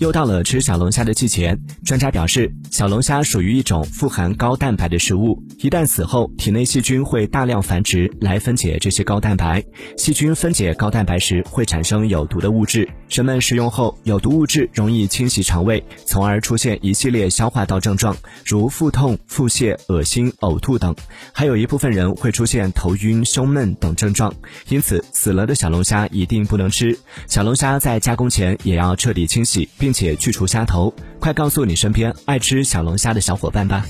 又到了吃小龙虾的季节。专家表示，小龙虾属于一种富含高蛋白的食物，一旦死后，体内细菌会大量繁殖来分解这些高蛋白。细菌分解高蛋白时会产生有毒的物质，人们食用后，有毒物质容易侵袭肠胃，从而出现一系列消化道症状，如腹痛、腹泻、恶心、呕吐等。还有一部分人会出现头晕、胸闷等症状。因此，死了的小龙虾一定不能吃。小龙虾在加工前也要彻底清洗，并且去除虾头。快告诉你身边爱吃小龙虾的小伙伴吧！